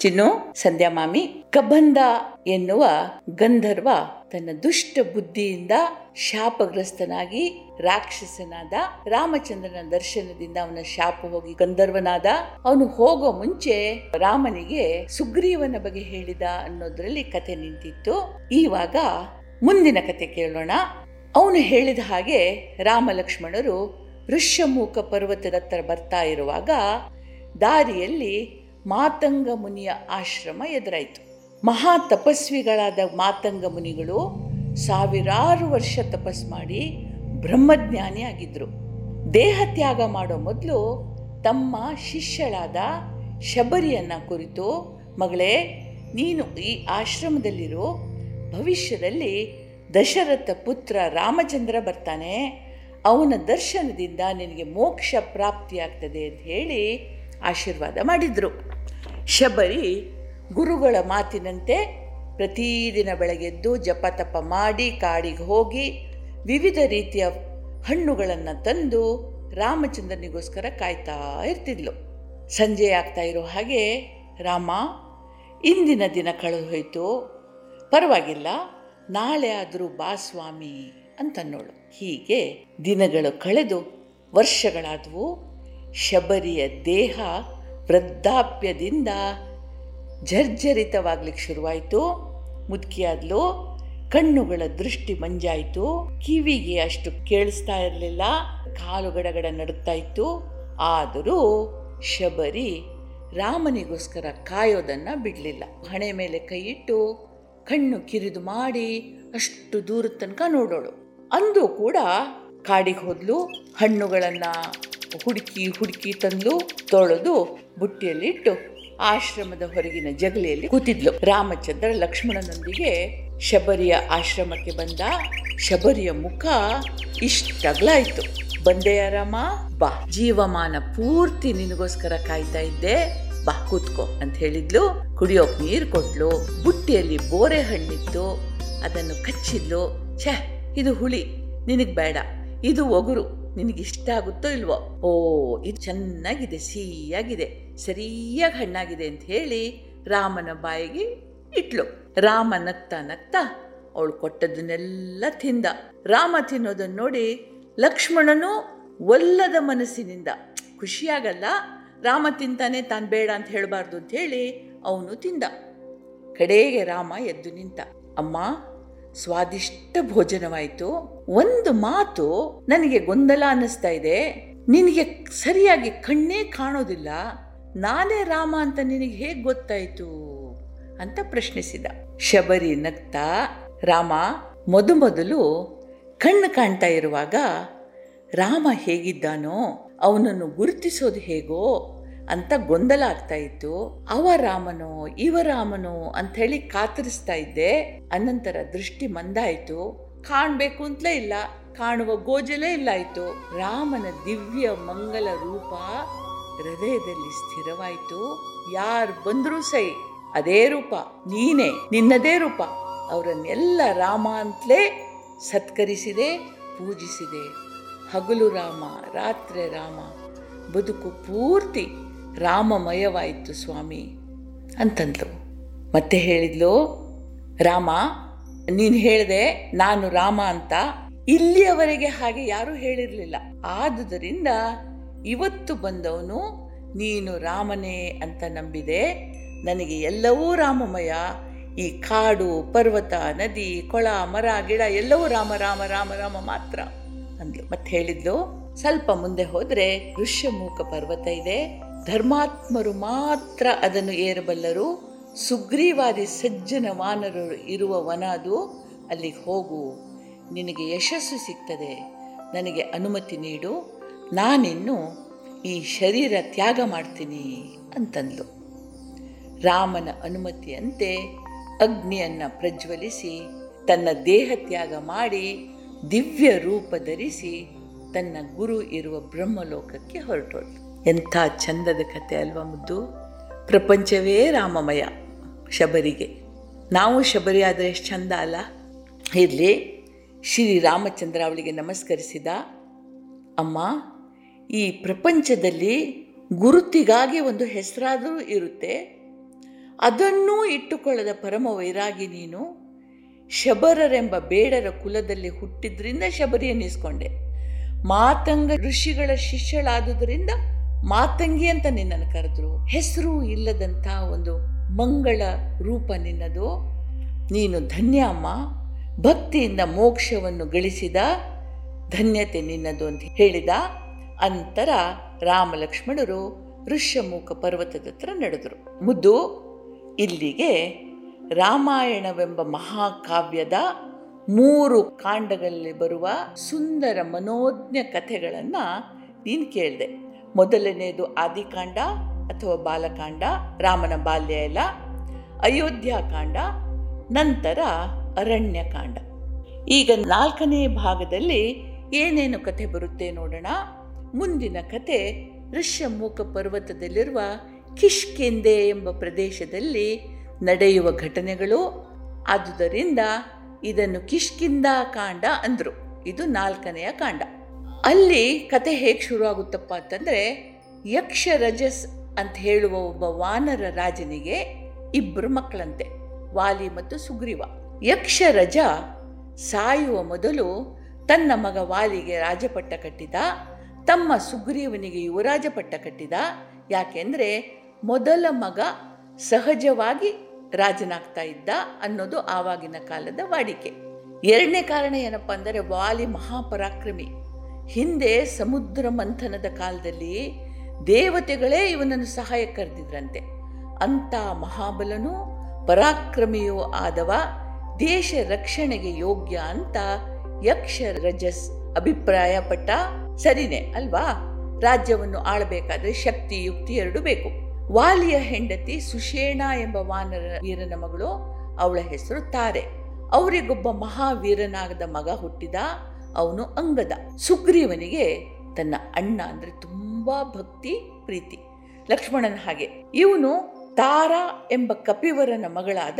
ಚಿನ್ನು ಸಂಧ್ಯಾ ಮಾಮಿ ಕಬಂದ ಎನ್ನುವ ಗಂಧರ್ವ ತನ್ನ ದುಷ್ಟ ಬುದ್ಧಿಯಿಂದ ಶಾಪಗ್ರಸ್ತನಾಗಿ ರಾಕ್ಷಸನಾದ ರಾಮಚಂದ್ರನ ದರ್ಶನದಿಂದ ಅವನ ಶಾಪ ಹೋಗಿ ಗಂಧರ್ವನಾದ. ಅವನು ಹೋಗೋ ಮುಂಚೆ ರಾಮನಿಗೆ ಸುಗ್ರೀವನ ಬಗ್ಗೆ ಹೇಳಿದ ಅನ್ನೋದ್ರಲ್ಲಿ ಕತೆ ನಿಂತಿತ್ತು. ಈವಾಗ ಮುಂದಿನ ಕತೆ ಕೇಳೋಣ. ಅವನು ಹೇಳಿದ ಹಾಗೆ ರಾಮ ಲಕ್ಷ್ಮಣರು ಋಷ್ಯಮೂಕ ಪರ್ವತದ ಹತ್ರ ಬರ್ತಾ ಇರುವಾಗ ದಾರಿಯಲ್ಲಿ ಮಾತಂಗ ಮುನಿಯ ಆಶ್ರಮ ಎದುರಾಯಿತು. ಮಹಾ ತಪಸ್ವಿಗಳಾದ ಮಾತಂಗ ಮುನಿಗಳು ಸಾವಿರಾರು ವರ್ಷ ತಪಸ್ ಮಾಡಿ ಬ್ರಹ್ಮಜ್ಞಾನಿ ಆಗಿದ್ರು. ದೇಹ ತ್ಯಾಗ ಮಾಡೋ ಮೊದಲು ತಮ್ಮ ಶಿಷ್ಯಳಾದ ಶಬರಿಯನ್ನ ಕುರಿತು, ಮಗಳೇ, ನೀನು ಈ ಆಶ್ರಮದಲ್ಲಿರೋ, ಭವಿಷ್ಯದಲ್ಲಿ ದಶರಥ ಪುತ್ರ ರಾಮಚಂದ್ರ ಬರ್ತಾನೆ. ಅವನ ದರ್ಶನದಿಂದ ನಿನಗೆ ಮೋಕ್ಷ ಪ್ರಾಪ್ತಿಯಾಗ್ತದೆ ಅಂತ ಹೇಳಿ ಆಶೀರ್ವಾದ ಮಾಡಿದರು. ಶಬರಿ ಗುರುಗಳ ಮಾತಿನಂತೆ ಪ್ರತಿದಿನ ಬೆಳಗ್ಗೆದ್ದು ಜಪ ತಪ ಮಾಡಿ ಕಾಡಿಗೆ ಹೋಗಿ ವಿವಿಧ ರೀತಿಯ ಹಣ್ಣುಗಳನ್ನು ತಂದು ರಾಮಚಂದ್ರನಿಗೋಸ್ಕರ ಕಾಯ್ತಾ ಇರ್ತಿದ್ಲು. ಸಂಜೆ ಆಗ್ತಾ ಇರೋ ಹಾಗೆ ರಾಮ, ಇಂದಿನ ದಿನ ಕಳೆದು ಹೋಯಿತು. ಪರವಾಗಿಲ್ಲ, ನಾಳೆ ಆದರೂ ಬಾ ಸ್ವಾಮಿ ಅಂತನ್ನೋಳು ಹೀಗೆ ದಿನಗಳು ಕಳೆದು, ವರ್ಷಗಳಾದವು. ಶಬರಿಯ ದೇಹ ವೃದ್ಧಾಪ್ಯದಿಂದ ಜರ್ಜರಿತವಾಗ್ಲಿಕ್ಕೆ ಶುರುವಾಯಿತು ಮುದುಕಿಯಾದ್ಲು ಕಣ್ಣುಗಳ ದೃಷ್ಟಿ ಮಂಜಾಯಿತು, ಕಿವಿಗೆ ಅಷ್ಟು ಕೇಳಿಸ್ತಾ ಇರಲಿಲ್ಲ, ಕಾಲು ಗಡಗಡ ನಡುಗ್ತಾ ಇತ್ತು. ಆದರೂ ಶಬರಿ ರಾಮನಿಗೋಸ್ಕರ ಕಾಯೋದನ್ನು ಬಿಡಲಿಲ್ಲ. ಹಣೆ ಮೇಲೆ ಕೈ ಇಟ್ಟು ಕಣ್ಣು ಕಿರಿದು ಮಾಡಿ ಅಷ್ಟು ದೂರದ ತನಕ ನೋಡೋಳು. ಅಂದು ಕೂಡ ಕಾಡಿಗೆ ಹೋದ್ಲು, ಹಣ್ಣುಗಳನ್ನು ಹುಡುಕಿ ಹುಡುಕಿ ತಂದು ತೊಳೆದು ಬುಟ್ಟಿಯಲ್ಲಿಟ್ಟು ಆಶ್ರಮದ ಹೊರಗಿನ ಜಗಲಿಯಲ್ಲಿ ಕೂತಿದ್ಲು. ರಾಮಚಂದ್ರ ಲಕ್ಷ್ಮಣನೊಂದಿಗೆ ಶಬರಿಯ ಆಶ್ರಮಕ್ಕೆ ಬಂದ ಶಬರಿಯ ಮುಖ ಇಷ್ಟಗ್ಲಾಯ್ತು. ಬಂದೆಯ ರಾಮ ಬಾ. ಜೀವಮಾನ ಪೂರ್ತಿ ನಿನಗೋಸ್ಕರ ಕಾಯ್ತಾ ಇದ್ದೆ, ಬಾ, ಕೂತ್ಕೋ ಅಂತ ಹೇಳಿದ್ಲು. ಕುಡಿಯೋಕ್ ನೀರು ಕೊಟ್ಲು, ಬುಟ್ಟಿಯಲ್ಲಿ ಬೋರೆ ಹಣ್ಣಿತ್ತು, ಅದನ್ನು ಕಚ್ಚಿದ್ಲು. ಛೇ, ಇದು ಹುಳಿ, ನಿನಗ್ ಬೇಡ, ಇದು ಒಗುರು. ನಿನಗೆ ಇಷ್ಟ ಆಗುತ್ತೋ ಇಲ್ವೋ? ಓ, ಇದು ಚೆನ್ನಾಗಿದೆ, ಸಿಹಿಯಾಗಿದೆ, ಸರಿಯಾಗಿ ಹಣ್ಣಾಗಿದೆ ಅಂತ ಹೇಳಿ ರಾಮನ ಬಾಯಿಗೆ ಇಟ್ಲು. ರಾಮ ನಗ್ತಾ ನಗ್ತಾ ಅವಳು ಕೊಟ್ಟದನ್ನೆಲ್ಲ ತಿಂದ. ರಾಮ ತಿನ್ನೋದನ್ನು ನೋಡಿ ಲಕ್ಷ್ಮಣನು ಒಲ್ಲದ ಮನಸ್ಸಿನಿಂದ, ಖುಷಿಯಾಗಲ್ಲ, ರಾಮ ತಿಂತಾನೆ, ತಾನು ಬೇಡ ಅಂತ ಹೇಳಬಾರ್ದು ಅಂತ ಹೇಳಿ ಅವನು ತಿಂದ. ಕಡೆಗೆ ರಾಮ ಎದ್ದು ನಿಂತ, ಅಮ್ಮ ಸ್ವಾದಿಷ್ಟ ಭೋಜನವಾಯಿತು. ಒಂದು ಮಾತು ನನಗೆ ಗೊಂದಲ ಅನ್ನಿಸ್ತಾ ಇದೆ. ನಿನಗೆ ಸರಿಯಾಗಿ ಕಣ್ಣೇ ಕಾಣೋದಿಲ್ಲ. ನಾನೇ ರಾಮ ಅಂತ ನಿನಗೆ ಹೇಗೆ ಗೊತ್ತಾಯಿತು? ಅಂತ ಪ್ರಶ್ನಿಸಿದ. ಶಬರಿ ನಗ್ತಾ, ರಾಮ ಮೊದಮೊದಲು ಕಣ್ಣು ಕಾಣ್ತಾ ಇರುವಾಗ, ರಾಮ ಹೇಗಿದ್ದಾನೋ, ಅವನನ್ನು ಗುರುತಿಸೋದು ಹೇಗೋ ಅಂತ ಗೊಂದಲ ಆಗ್ತಾ ಇತ್ತು. ಅವ ರಾಮನೋ, ಇವ ರಾಮನೋ ಅಂತ ಹೇಳಿ ಕಾತರಿಸ್ತಾ ಇದ್ದೆ. ಅನಂತರ ದೃಷ್ಟಿ ಮಂದಾಯಿತು. ಕಾಣಬೇಕು ಅಂತಲೇ ಇಲ್ಲ. ಕಾಣುವ ಗೋಜಲೇ ಇಲ್ಲ ಆಯ್ತು ರಾಮನ ದಿವ್ಯ ಮಂಗಲ ರೂಪ ಹೃದಯದಲ್ಲಿ ಸ್ಥಿರವಾಯಿತು. ಯಾರು ಬಂದರೂ ಸೈ, ಅದೇ ರೂಪ, ನೀನೇ, ನಿನ್ನದೇ ರೂಪ. ಅವರನ್ನೆಲ್ಲ ರಾಮ ಅಂತಲೇ ಸತ್ಕರಿಸಿದೆ, ಪೂಜಿಸಿದೆ. ಹಗಲು ರಾಮ, ರಾತ್ರಿ ರಾಮ. ಬದುಕು ಪೂರ್ತಿ ರಾಮಮಯವಾಯಿತು ಸ್ವಾಮಿ ಅಂತಂದ್ಲು. ಮತ್ತೆ ಹೇಳಿದ್ಲು, ರಾಮ, ನೀನು ಹೇಳಿದೆ ನಾನು ರಾಮ ಅಂತ ಇಲ್ಲಿಯವರೆಗೆ ಹಾಗೆ ಯಾರೂ ಹೇಳಿರಲಿಲ್ಲ. ಆದುದರಿಂದ ಇವತ್ತು ಬಂದವನು ನೀನು ರಾಮನೇ ಅಂತ ನಂಬಿದೆ. ನನಗೆ ಎಲ್ಲವೂ ರಾಮಮಯ. ಈ ಕಾಡು, ಪರ್ವತ, ನದಿ, ಕೊಳ, ಮರ, ಗಿಡ ಎಲ್ಲವೂ ರಾಮ ರಾಮ ರಾಮ ರಾಮ ಮಾತ್ರ ಅಂದ್ಲು. ಮತ್ತೆ ಹೇಳಿದ್ಲು, ಸ್ವಲ್ಪ ಮುಂದೆ ಹೋದರೆ ಋಷ್ಯಮೂಕ ಪರ್ವತ ಇದೆ. ಧರ್ಮಾತ್ಮರು ಮಾತ್ರ ಅದನ್ನು ಏರಬಲ್ಲರು. ಸುಗ್ರೀವಾದಿ ಸಜ್ಜನ ವಾನರರು ಇರುವ ವನ ಅದು ಅಲ್ಲಿಗೆ ಹೋಗು. ನಿನಗೆ ಯಶಸ್ಸು ಸಿಗ್ತದೆ. ನನಗೆ ಅನುಮತಿ ನೀಡು. ನಾನಿನ್ನು ಈ ಶರೀರ ತ್ಯಾಗ ಮಾಡ್ತೀನಿ ಅಂತಂದ್ಲು. ರಾಮನ ಅನುಮತಿಯಂತೆ ಅಗ್ನಿಯನ್ನು ಪ್ರಜ್ವಲಿಸಿ, ತನ್ನ ದೇಹ ತ್ಯಾಗ ಮಾಡಿ, ದಿವ್ಯ ರೂಪ ಧರಿಸಿ ತನ್ನ ಗುರು ಇರುವ ಬ್ರಹ್ಮಲೋಕಕ್ಕೆ ಹೊರಟೋದು ಎಂಥ ಚಂದದ ಕತೆ ಅಲ್ವಾ ಮುದ್ದು? ಪ್ರಪಂಚವೇ ರಾಮಮಯ ಶಬರಿಗೆ. ನಾವು ಶಬರಿ ಆದರೆ ಎಷ್ಟು ಚಂದ ಅಲ್ಲ? ಇರಲಿ. ಶ್ರೀರಾಮಚಂದ್ರ ಅವಳಿಗೆ ನಮಸ್ಕರಿಸಿದ. ಅಮ್ಮ, ಈ ಪ್ರಪಂಚದಲ್ಲಿ ಗುರುತಿಗಾಗಿ ಒಂದು ಹೆಸರಾದರೂ ಇರುತ್ತೆ. ಅದನ್ನೂ ಇಟ್ಟುಕೊಳ್ಳದ ಪರಮ ವೈರಾಗಿ ನೀನು ಶಬರರೆಂಬ ಬೇಡರ ಕುಲದಲ್ಲಿ ಹುಟ್ಟಿದ್ರಿಂದ ಶಬರಿ ಅನ್ನಿಸ್ಕೊಂಡೆ ಮಾತಂಗ ಋಷಿಗಳ ಶಿಷ್ಯಳಾದುದರಿಂದ ಮಾತಂಗಿ ಅಂತ ನಿನ್ನನ್ನು ಕರೆದ್ರು, ಹೆಸರು ಇಲ್ಲದಂಥ ಒಂದು ಮಂಗಳ ರೂಪ ನಿನ್ನದು. ನೀನು ಧನ್ಯ ಅಮ್ಮ, ಭಕ್ತಿಯಿಂದ ಮೋಕ್ಷವನ್ನು ಗಳಿಸಿದ ಧನ್ಯತೆ ನಿನ್ನದು ಅಂತ ಹೇಳಿದ ಅಂತರ ರಾಮ ಲಕ್ಷ್ಮಣರು ಋಷ್ಯಮೂಕ ಪರ್ವತದ ಹತ್ರ ನಡೆದರು. ಮುದ್ದು, ಇಲ್ಲಿಗೆ ರಾಮಾಯಣವೆಂಬ ಮಹಾಕಾವ್ಯದ ಮೂರು ಕಾಂಡಗಳಲ್ಲಿ ಬರುವ ಸುಂದರ ಮನೋಜ್ಞ ಕಥೆಗಳನ್ನು ನೀನು ಕೇಳಿದೆ. ಮೊದಲನೆಯದು ಆದಿಕಾಂಡ ಅಥವಾ ಬಾಲಕಾಂಡ, ರಾಮನ ಬಾಲ್ಯ ಎಲ್ಲ ಅಯೋಧ್ಯಾಕಾಂಡ ನಂತರ ಅರಣ್ಯಕಾಂಡ. ಈಗ ನಾಲ್ಕನೇ ಭಾಗದಲ್ಲಿ ಏನೇನು ಕಥೆ ಬರುತ್ತೆ ನೋಡೋಣ. ಮುಂದಿನ ಕತೆ ಋಷ್ಯಮೂಕ ಪರ್ವತದಲ್ಲಿರುವ ಕಿಷ್ಕೆಂದೆ ಎಂಬ ಪ್ರದೇಶದಲ್ಲಿ ನಡೆಯುವ ಘಟನೆಗಳು. ಆದುದರಿಂದ ಇದನ್ನು ಕಿಷ್ಕಿಂದ ಕಾಂಡ ಅಂದರು. ಇದು ನಾಲ್ಕನೆಯ ಕಾಂಡ. ಅಲ್ಲಿ ಕತೆ ಹೇಗೆ ಶುರುವಾಗುತ್ತಪ್ಪ ಅಂತಂದರೆ, ಯಕ್ಷ ರಜಸ್ ಅಂತ ಹೇಳುವ ಒಬ್ಬ ವಾನರ ರಾಜನಿಗೆ ಇಬ್ಬರು ಮಕ್ಕಳಂತೆ ವಾಲಿ ಮತ್ತು ಸುಗ್ರೀವ. ಯಕ್ಷ ರಜ ಸಾಯುವ ಮೊದಲು ತನ್ನ ಮಗ ವಾಲಿಗೆ ರಾಜಪಟ್ಟ ಕಟ್ಟಿದ, ತಮ್ಮ ಸುಗ್ರೀವನಿಗೆ ಯುವರಾಜ ಪಟ್ಟ ಕಟ್ಟಿದ ಯಾಕೆಂದರೆ ಮೊದಲ ಮಗ ಸಹಜವಾಗಿ ರಾಜನಾಗ್ತಾ ಇದ್ದ ಅನ್ನೋದು ಆವಾಗಿನ ಕಾಲದ ವಾಡಿಕೆ. ಎರಡನೇ ಕಾರಣ ಏನಪ್ಪ ಅಂದರೆ ವಾಲಿ ಮಹಾಪರಾಕ್ರಮಿ. ಹಿಂದೆ ಸಮುದ್ರ ಮಂಥನದ ಕಾಲದಲ್ಲಿ ದೇವತೆಗಳೇ ಇವನನ್ನು ಸಹಾಯ ಕರೆದಿದ್ರಂತೆ. ಅಂಥ ಮಹಾಬಲನೂ ಪರಾಕ್ರಮಿಯೂ ಆದವ ದೇಶ ರಕ್ಷಣೆಗೆ ಯೋಗ್ಯ ಅಂತ ಯಕ್ಷ ರಜಸ್ ಅಭಿಪ್ರಾಯಪಟ್ಟ ಸರಿನೇ ಅಲ್ವಾ? ರಾಜ್ಯವನ್ನು ಆಳಬೇಕಾದ್ರೆ ಶಕ್ತಿ, ಯುಕ್ತಿ ಎರಡು ಬೇಕು. ವಾಲಿಯ ಹೆಂಡತಿ ಸುಷೇಣ ಎಂಬ ವಾನರ ವೀರನ ಮಗಳು ಅವಳ ಹೆಸರು ತಾರೆ. ಅವರಿಗೊಬ್ಬ ಮಹಾವೀರನಾಗದ ಮಗ ಹುಟ್ಟಿದ ಅವನು ಅಂಗದ. ಸುಗ್ರೀವನಿಗೆ ತನ್ನ ಅಣ್ಣ ಅಂದರೆ ತುಂಬಾ ಭಕ್ತಿ, ಪ್ರೀತಿ. ಲಕ್ಷ್ಮಣನ ಹಾಗೆ. ಇವನು ತಾರಾ ಎಂಬ ಕಪಿವರನ ಮಗಳಾದ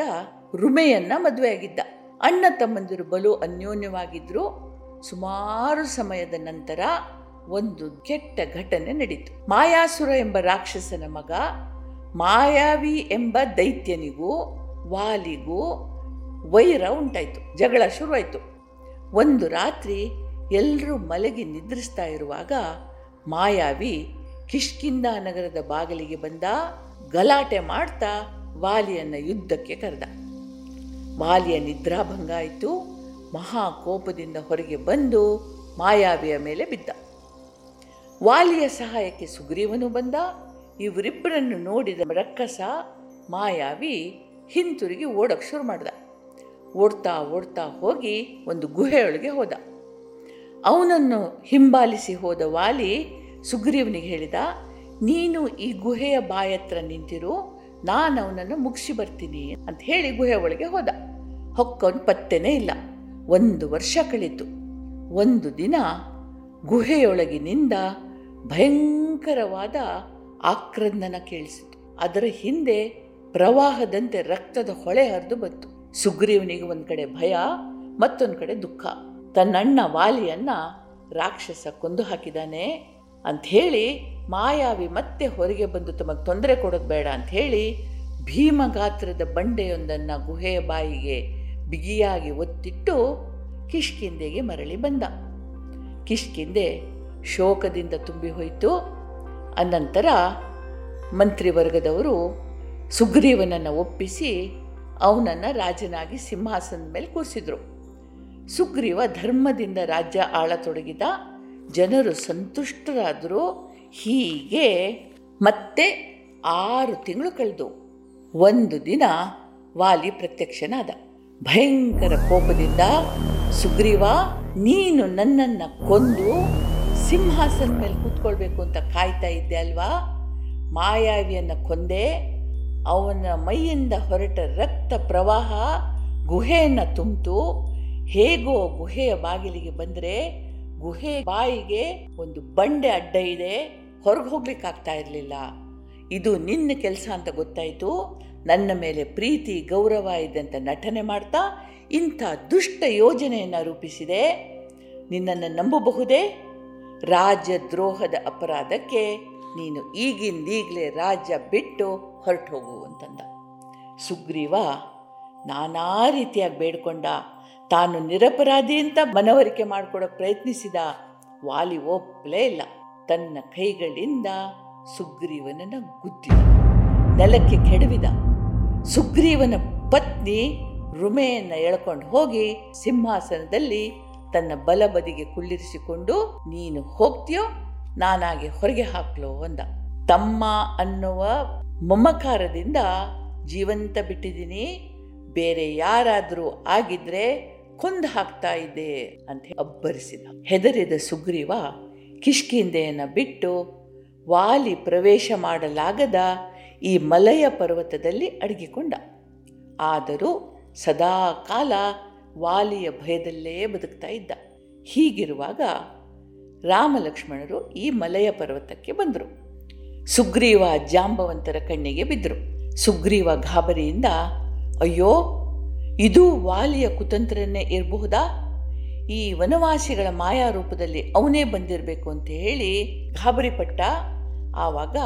ರುಮೆಯನ್ನ ಮದುವೆಯಾಗಿದ್ದ. ಅಣ್ಣ ತಮ್ಮಂದಿರು ಬಲು ಅನ್ಯೋನ್ಯವಾಗಿದ್ರು. ಸುಮಾರು ಸಮಯದ ನಂತರ ಒಂದು ಕೆಟ್ಟ ಘಟನೆ ನಡೀತು. ಮಾಯಾಸುರ ಎಂಬ ರಾಕ್ಷಸನ ಮಗ, ಮಾಯಾವಿ ಎಂಬ ದೈತ್ಯನಿಗೂ, ವಾಲಿಗೂ ವೈರ ಉಂಟಾಯಿತು. ಜಗಳ ಶುರುವಾಯಿತು. ಒಂದು ರಾತ್ರಿ ಎಲ್ಲರೂ ಮಲಗಿ ನಿದ್ರಿಸ್ತಾ ಇರುವಾಗ ಮಾಯಾವಿ ಕಿಷ್ಕಿಂದ ನಗರದ ಬಾಗಿಲಿಗೆ ಬಂದ ಗಲಾಟೆ ಮಾಡ್ತಾ ವಾಲಿಯನ್ನ ಯುದ್ಧಕ್ಕೆ ಕರೆದ. ವಾಲಿಯ ನಿದ್ರಾಭಂಗ ಆಯಿತು. ಮಹಾ ಕೋಪದಿಂದ ಹೊರಗೆ ಬಂದು ಮಾಯಾವಿಯ ಮೇಲೆ ಬಿದ್ದ. ವಾಲಿಯ ಸಹಾಯಕ್ಕೆ ಸುಗ್ರೀವನು ಬಂದ. ಇವರಿಬ್ಬರನ್ನು ನೋಡಿದ ರಕ್ಕಸ ಮಾಯಾವಿ ಹಿಂತಿರುಗಿ ಓಡಕ್ಕೆ ಶುರು ಮಾಡ್ದ. ಓಡ್ತಾ ಓಡ್ತಾ ಹೋಗಿ ಒಂದು ಗುಹೆಯೊಳಗೆ ಹೋದ. ಅವನನ್ನು ಹಿಂಬಾಲಿಸಿ ಹೋದ ವಾಲಿ ಸುಗ್ರೀವನಿಗೆ ಹೇಳಿದ, ನೀನು ಈ ಗುಹೆಯ ಬಾಯತ್ರ ನಿಂತಿರು, ನಾನು ಅವನನ್ನು ಮುಗಿಸಿ ಬರ್ತೀನಿ ಅಂತ ಹೇಳಿ ಗುಹೆ ಒಳಗೆ ಹೋದ. ಹೊಕ್ಕವನು ಪತ್ತೆನೇ ಇಲ್ಲ. ಒಂದು ವರ್ಷ ಕಳೀತು. ಒಂದು ದಿನ ಗುಹೆಯೊಳಗಿನಿಂದ ಭಯಂಕರವಾದ ಆಕ್ರಂದನ ಕೇಳಿಸಿತು. ಅದರ ಹಿಂದೆ ಪ್ರವಾಹದಂತೆ ರಕ್ತದ ಹೊಳೆ ಹರಿದು ಬಂತು. ಸುಗ್ರೀವನಿಗೆ ಒಂದು ಕಡೆ ಭಯ, ಮತ್ತೊಂದು ಕಡೆ ದುಃಖ. ತನ್ನಣ್ಣ ವಾಲಿಯನ್ನು ರಾಕ್ಷಸ ಕೊಂದು ಹಾಕಿದಾನೆ ಅಂಥೇಳಿ ಮಾಯಾವಿ ಮತ್ತೆ ಹೊರಗೆ ಬಂದು ತಮಗೆ ತೊಂದರೆ ಕೊಡೋದು ಬೇಡ ಅಂಥೇಳಿ ಭೀಮಗಾತ್ರದ ಬಂಡೆಯೊಂದನ್ನು ಗುಹೆಯ ಬಾಯಿಗೆ ಬಿಗಿಯಾಗಿ ಒತ್ತಿಟ್ಟು ಕಿಷ್ಕಿಂದೆಗೆ ಮರಳಿ ಬಂದ. ಕಿಷ್ಕಿಂದೆ ಶೋಕದಿಂದ ತುಂಬಿ ಹೋಯಿತು. ಅನಂತರ ಮಂತ್ರಿವರ್ಗದವರು ಸುಗ್ರೀವನನ್ನು ಒಪ್ಪಿಸಿ ಅವನನ್ನು ರಾಜನಾಗಿ ಸಿಂಹಾಸನದ ಮೇಲೆ ಕೂರಿಸಿದ್ರು. ಸುಗ್ರೀವ ಧರ್ಮದಿಂದ ರಾಜ್ಯ ಆಳತೊಡಗಿದ ಜನರು ಸಂತುಷ್ಟರಾದರು. ಹೀಗೆ ಮತ್ತೆ ಆರು ತಿಂಗಳು ಕಳೆದು ಒಂದು ದಿನ ವಾಲಿ ಪ್ರತ್ಯಕ್ಷನಾದ. ಭಯಂಕರ ಕೋಪದಿಂದ ಸುಗ್ರೀವ, ನೀನು ನನ್ನನ್ನು ಕೊಂದು ಸಿಂಹಾಸನ ಮೇಲೆ ಕೂತ್ಕೊಳ್ಬೇಕು ಅಂತ ಕಾಯ್ತಾ ಇದ್ದೆ ಅಲ್ವಾ? ಮಾಯಾವಿಯನ್ನು ಕೊಂದೆ ಅವನ ಮೈಯಿಂದ ಹೊರಟ ರಕ್ತ ಪ್ರವಾಹ ಗುಹೆಯನ್ನು ತುಂಬಿತು. ಹೇಗೋ ಗುಹೆಯ ಬಾಗಿಲಿಗೆ ಬಂದರೆ ಗುಹೆ ಬಾಯಿಗೆ ಒಂದು ಬಂಡೆ ಅಡ್ಡ ಇದೆ, ಹೊರಗೆ ಹೋಗ್ಲಿಕ್ಕಾಗ್ತಾ ಇರಲಿಲ್ಲ. ಇದು ನಿನ್ನ ಕೆಲಸ ಅಂತ ಗೊತ್ತಾಯಿತು. ನನ್ನ ಮೇಲೆ ಪ್ರೀತಿ, ಗೌರವ ಇದೆ ಅಂತ ನಟನೆ ಮಾಡ್ತಾ ಇಂಥ ದುಷ್ಟ ಯೋಜನೆಯನ್ನು ರೂಪಿಸಿದೆ. ನಿನ್ನನ್ನು ನಂಬಬಹುದೇ? ರಾಜದ್ರೋಹದ ಅಪರಾಧಕ್ಕೆ ನೀನು ಈಗಿಂದೀಗಲೇ ರಾಜ್ಯ ಬಿಟ್ಟು ಹೊರಟು ಹೋಗು ಅಂತಂದ. ಸುಗ್ರೀವ ನಾನಾ ರೀತಿಯಾಗಿ ಬೇಡ್ಕೊಂಡ, ತಾನು ನಿರಪರಾಧಿ ಅಂತ ಮನವರಿಕೆ ಮಾಡಿಕೊಡೋಕೆ ಪ್ರಯತ್ನಿಸಿದ ವಾಲಿ ಒಪ್ಪಲೇ ಇಲ್ಲ. ತನ್ನ ಕೈಗಳಿಂದ ಸುಗ್ರೀವನನ್ನ ಗುದ್ದಿದ. ನೆಲಕ್ಕೆ ಕೆಡವಿದ. ಸುಗ್ರೀವನ ಪತ್ನಿ ರುಮೆಯನ್ನು ಎಳ್ಕೊಂಡು ಹೋಗಿ ಸಿಂಹಾಸನದಲ್ಲಿ ತನ್ನ ಬಲಬದಿಗೆ ಕುಳ್ಳಿರಿಸಿಕೊಂಡು, ನೀನು ಹೋಗ್ತೀಯೋ? ನಾನಾಗೆ ಹೊರಗೆ ಹಾಕ್ಲು ಅಂದ. ತಮ್ಮ ಅನ್ನುವ ಮಮಕಾರದಿಂದ ಜೀವಂತ ಬಿಟ್ಟಿದ್ದೀನಿ. ಬೇರೆ ಯಾರಾದರೂ ಆಗಿದ್ರೆ ಕೊಂದು ಹಾಕ್ತಾ ಇದ್ದೆ ಅಂತ ಅಬ್ಬರಿಸಿದ. ಹೆದರಿದ ಸುಗ್ರೀವ ಕಿಷ್ಕಿಂದೆಯನ್ನು ಬಿಟ್ಟು ವಾಲಿ ಪ್ರವೇಶ ಮಾಡಲಾಗದ ಈ ಮಲಯ ಪರ್ವತದಲ್ಲಿ ಅಡಗಿಕೊಂಡ. ಆದರೂ ಸದಾ ಕಾಲ ವಾಲಿಯ ಭಯದಲ್ಲೇ ಬದುಕ್ತಾ ಇದ್ದ. ಹೀಗಿರುವಾಗ ರಾಮಲಕ್ಷ್ಮಣರು ಈ ಮಲಯ ಪರ್ವತಕ್ಕೆ ಬಂದರು. ಸುಗ್ರೀವ ಜಾಂಬವಂತರ ಕಣ್ಣಿಗೆ ಬಿದ್ದರು ಸುಗ್ರೀವ ಗಾಬರಿಯಿಂದ, ಅಯ್ಯೋ, ಇದು ವಾಲಿಯ ಕುತಂತ್ರನೇ ಇರಬಹುದಾ? ಈ ವನವಾಸಿಗಳ ಮಾಯಾ ರೂಪದಲ್ಲಿ ಅವನೇ ಬಂದಿರಬೇಕು ಅಂತ ಹೇಳಿ ಗಾಬರಿಪಟ್ಟ. ಆವಾಗ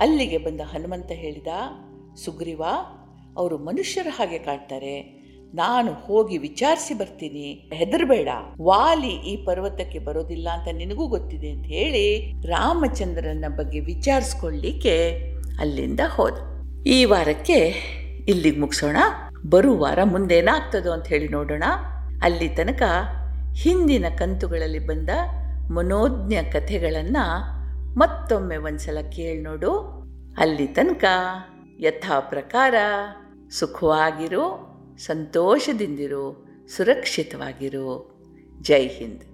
ಅಲ್ಲಿಗೆ ಬಂದ ಹನುಮಂತ ಹೇಳಿದ, ಸುಗ್ರೀವ, ಅವರು ಮನುಷ್ಯರ ಹಾಗೆ ಕಾಡ್ತಾರೆ ನಾನು ಹೋಗಿ ವಿಚಾರಿಸಿ ಬರ್ತೀನಿ. ಹೆದರ್ಬೇಡ. ವಾಲಿ ಈ ಪರ್ವತಕ್ಕೆ ಬರೋದಿಲ್ಲ ಅಂತ ನಿನಗೂ ಗೊತ್ತಿದೆ ಅಂತ ಹೇಳಿ ರಾಮಚಂದ್ರನ ಬಗ್ಗೆ ವಿಚಾರಿಸ್ಕೊಳ್ಳಿಕ್ಕೆ ಅಲ್ಲಿಂದ ಹೋದ. ಈ ವಾರಕ್ಕೆ ಇಲ್ಲಿಗೆ ಮುಗಿಸೋಣ. ಬರುವ ವಾರ ಮುಂದೇನಾಗ್ತದೋ ಅಂತ ಹೇಳಿ ನೋಡೋಣ. ಅಲ್ಲಿ ತನಕ ಹಿಂದಿನ ಕಂತುಗಳಲ್ಲಿ ಬಂದ ಮನೋಜ್ಞ ಕಥೆಗಳನ್ನು ಮತ್ತೊಮ್ಮೆ ಒಂದ್ಸಲ ಕೇಳಿ ನೋಡು. ಅಲ್ಲಿ ತನಕ ಯಥಾ ಪ್ರಕಾರ ಸುಖವಾಗಿರು. ಸಂತೋಷದಿಂದಿರು ಸುರಕ್ಷಿತವಾಗಿರು. ಜೈ ಹಿಂದ್.